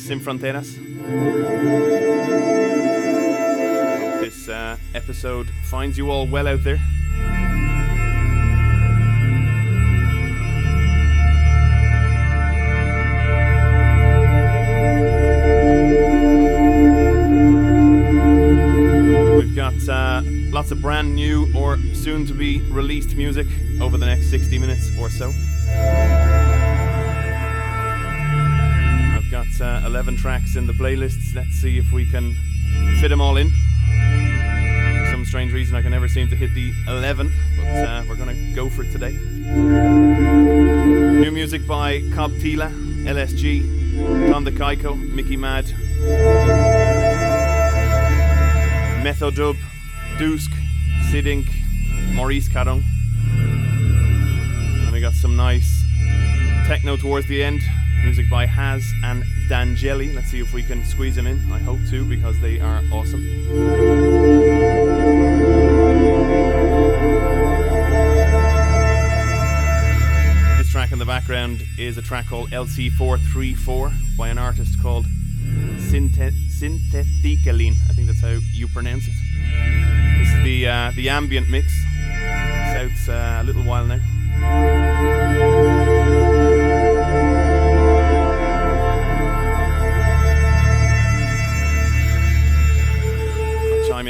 Sin Fronteras. Hope this uh, episode finds you all well out there. We've got uh, lots of brand new or soon to be released music over the next 60 minutes or so. 11 tracks in the playlists. Let's see if we can fit them all in. For some strange reason, I can never seem to hit the 11, but uh, we're going to go for it today. New music by Kob Tila, LSG, Tom the Kaiko, Miki Mad, Methodub, Dousk, Sidink, Maurice Caron. And we got some nice techno towards the end. Music by Haas and Dangeli. Let's see if we can squeeze them in. I hope to because they are awesome. This track in the background is a track called LC434 by an artist called Synthe- Syntheticaline. I think that's how you pronounce it. This is the uh, the ambient mix. So it's out uh, a little while now.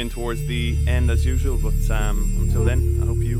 In towards the end as usual, but um, until then, I hope you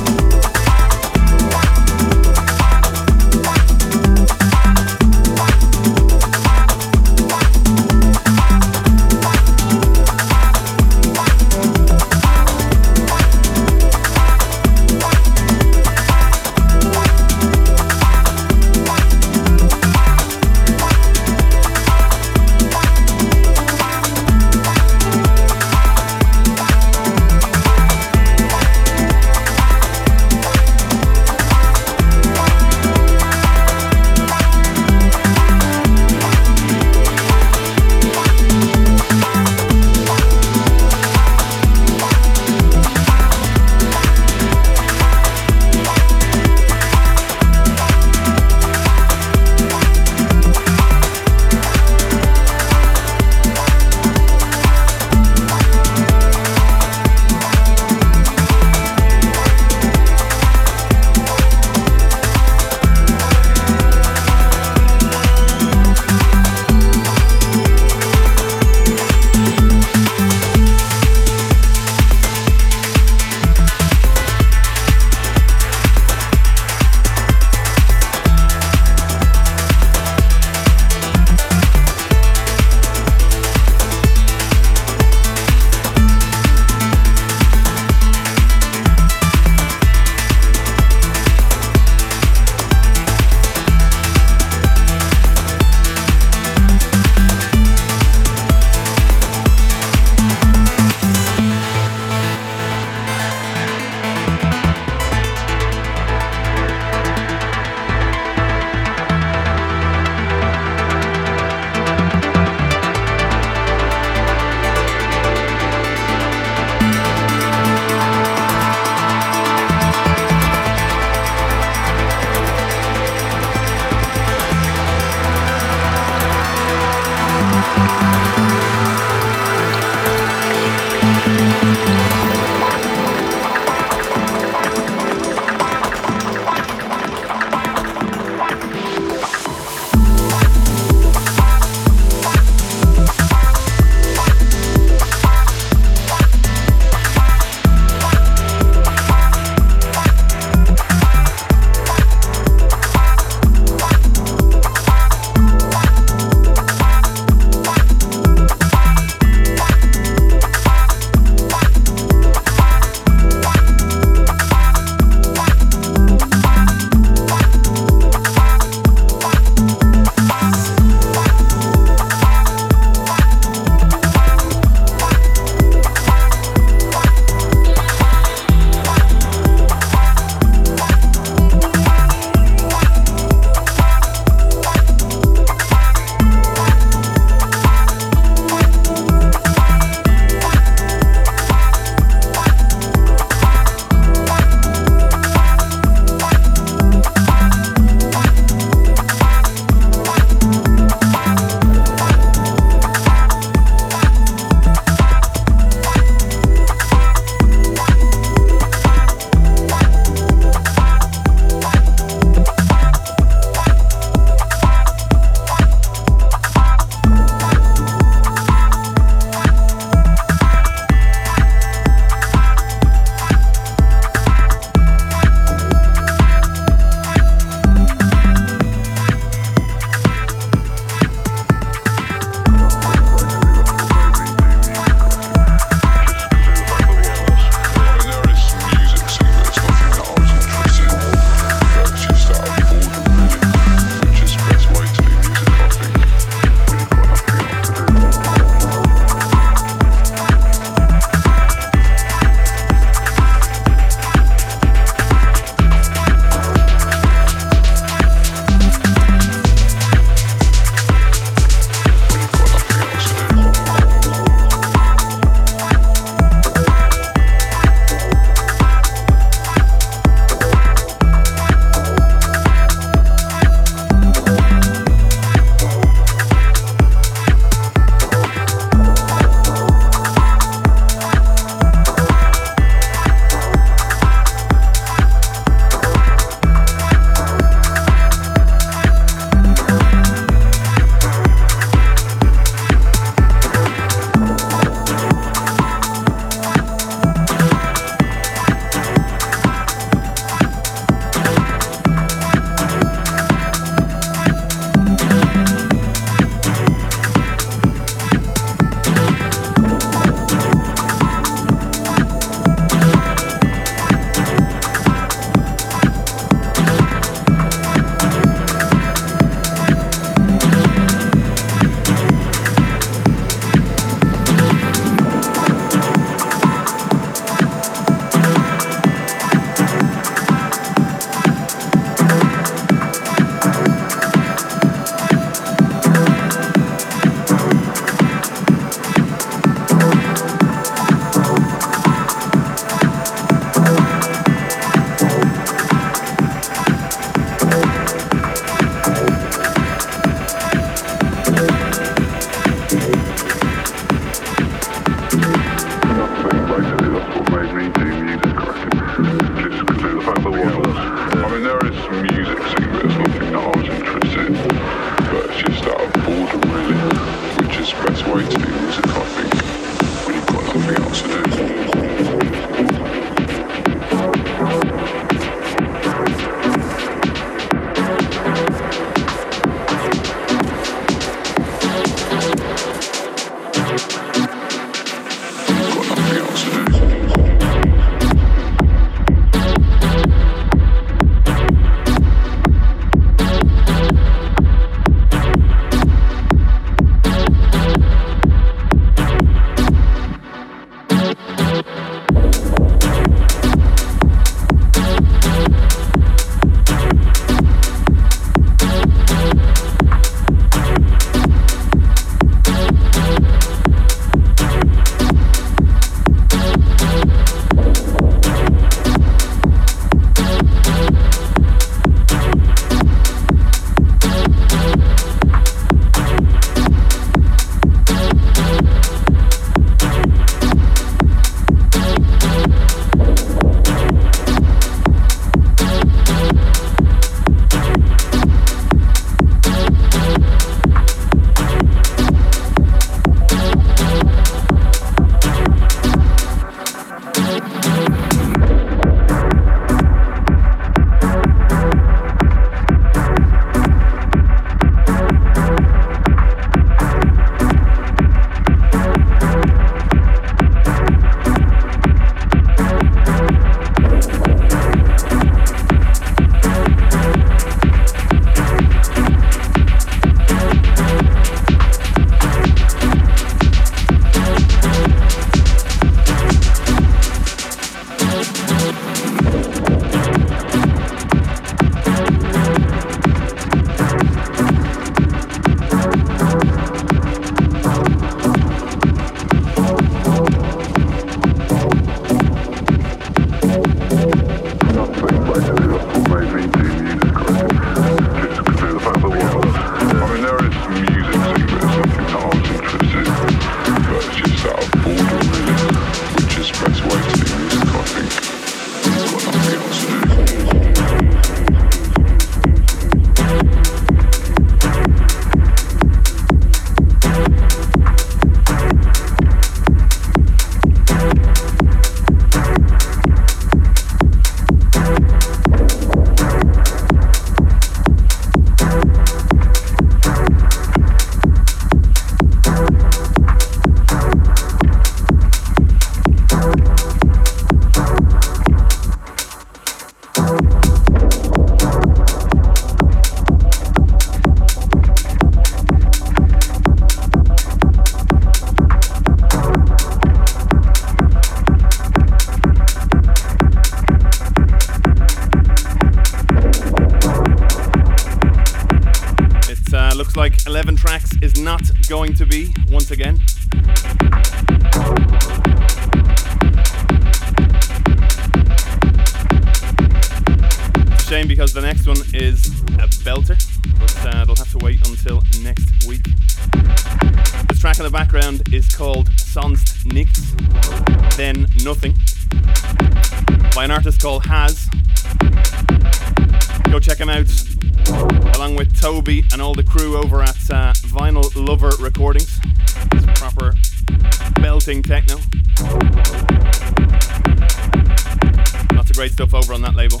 Stuff over on that label.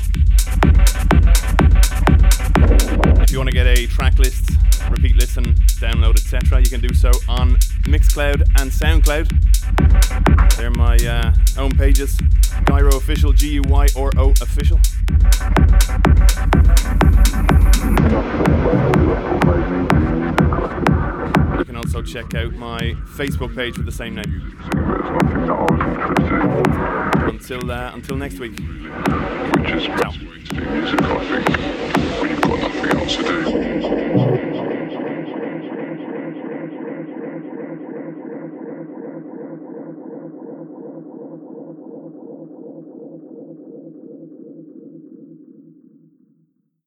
If you want to get a track list, repeat listen, download, etc., you can do so on Mixcloud and Soundcloud. They're my uh, own pages. GuyRo Official, G U Y R O Official. You can also check out my Facebook page with the same name. Until uh, until next week.